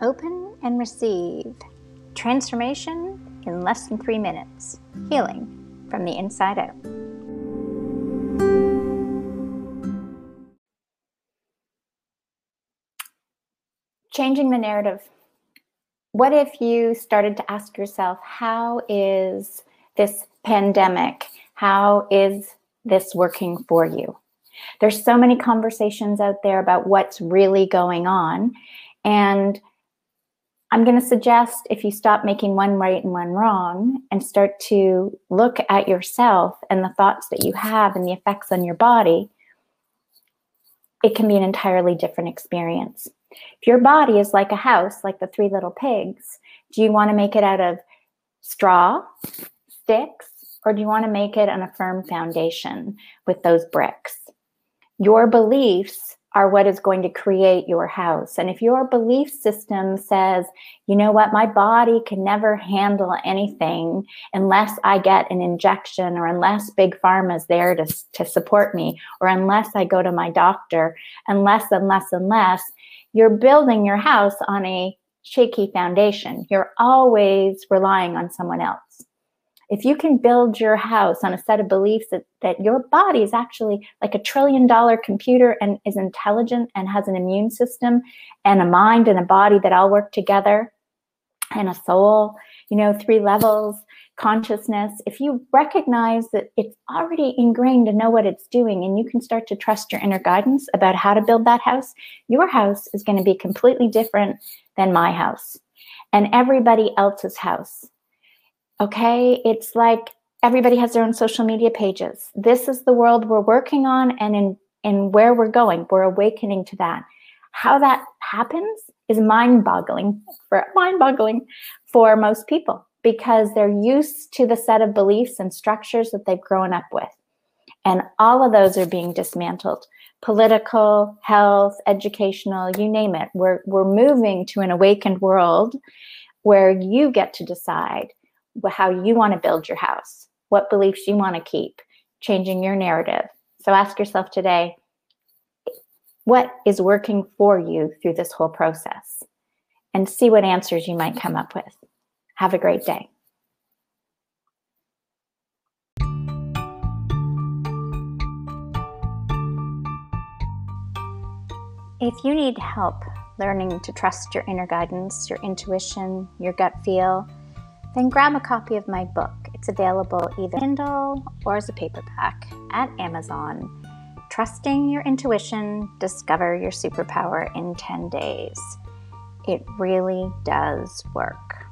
and receive. Transformation in less than three minutes. Healing from the inside out. Changing the narrative. What if you started to ask yourself, how is this pandemic? How is this working for you? There's so many conversations out there about what's really going on. And I'm going to suggest if you stop making one right and one wrong and start to look at yourself and the thoughts that you have and the effects on your body, it can be an entirely different experience. If your body is like a house, like the three little pigs, do you want to make it out of straw, sticks, or do you want to make it on a firm foundation with those bricks? Your beliefs are what is going to create your house. And if your belief system says, you know what, my body can never handle anything unless I get an injection or unless Big Pharma is there to, to support me or unless I go to my doctor, unless, unless, unless, you're building your house on a shaky foundation. You're always relying on someone else if you can build your house on a set of beliefs that, that your body is actually like a trillion dollar computer and is intelligent and has an immune system and a mind and a body that all work together and a soul, you know, three levels, consciousness, if you recognize that it's already ingrained to know what it's doing and you can start to trust your inner guidance about how to build that house, your house is going to be completely different than my house and everybody else's house Okay. It's like everybody has their own social media pages. This is the world we're working on and in, in where we're going. We're awakening to that. How that happens is mind boggling for mind boggling for most people because they're used to the set of beliefs and structures that they've grown up with. And all of those are being dismantled political, health, educational, you name it. We're, we're moving to an awakened world where you get to decide how you want to build your house, what beliefs you want to keep, changing your narrative. So ask yourself today what is working for you through this whole process and see what answers you might come up with. Have a great day. If you need help learning to trust your inner guidance, your intuition, your gut feel, then grab a copy of my book. It's available either Kindle or as a paperback at Amazon. Trusting Your Intuition, Discover Your Superpower in 10 Days. It really does work.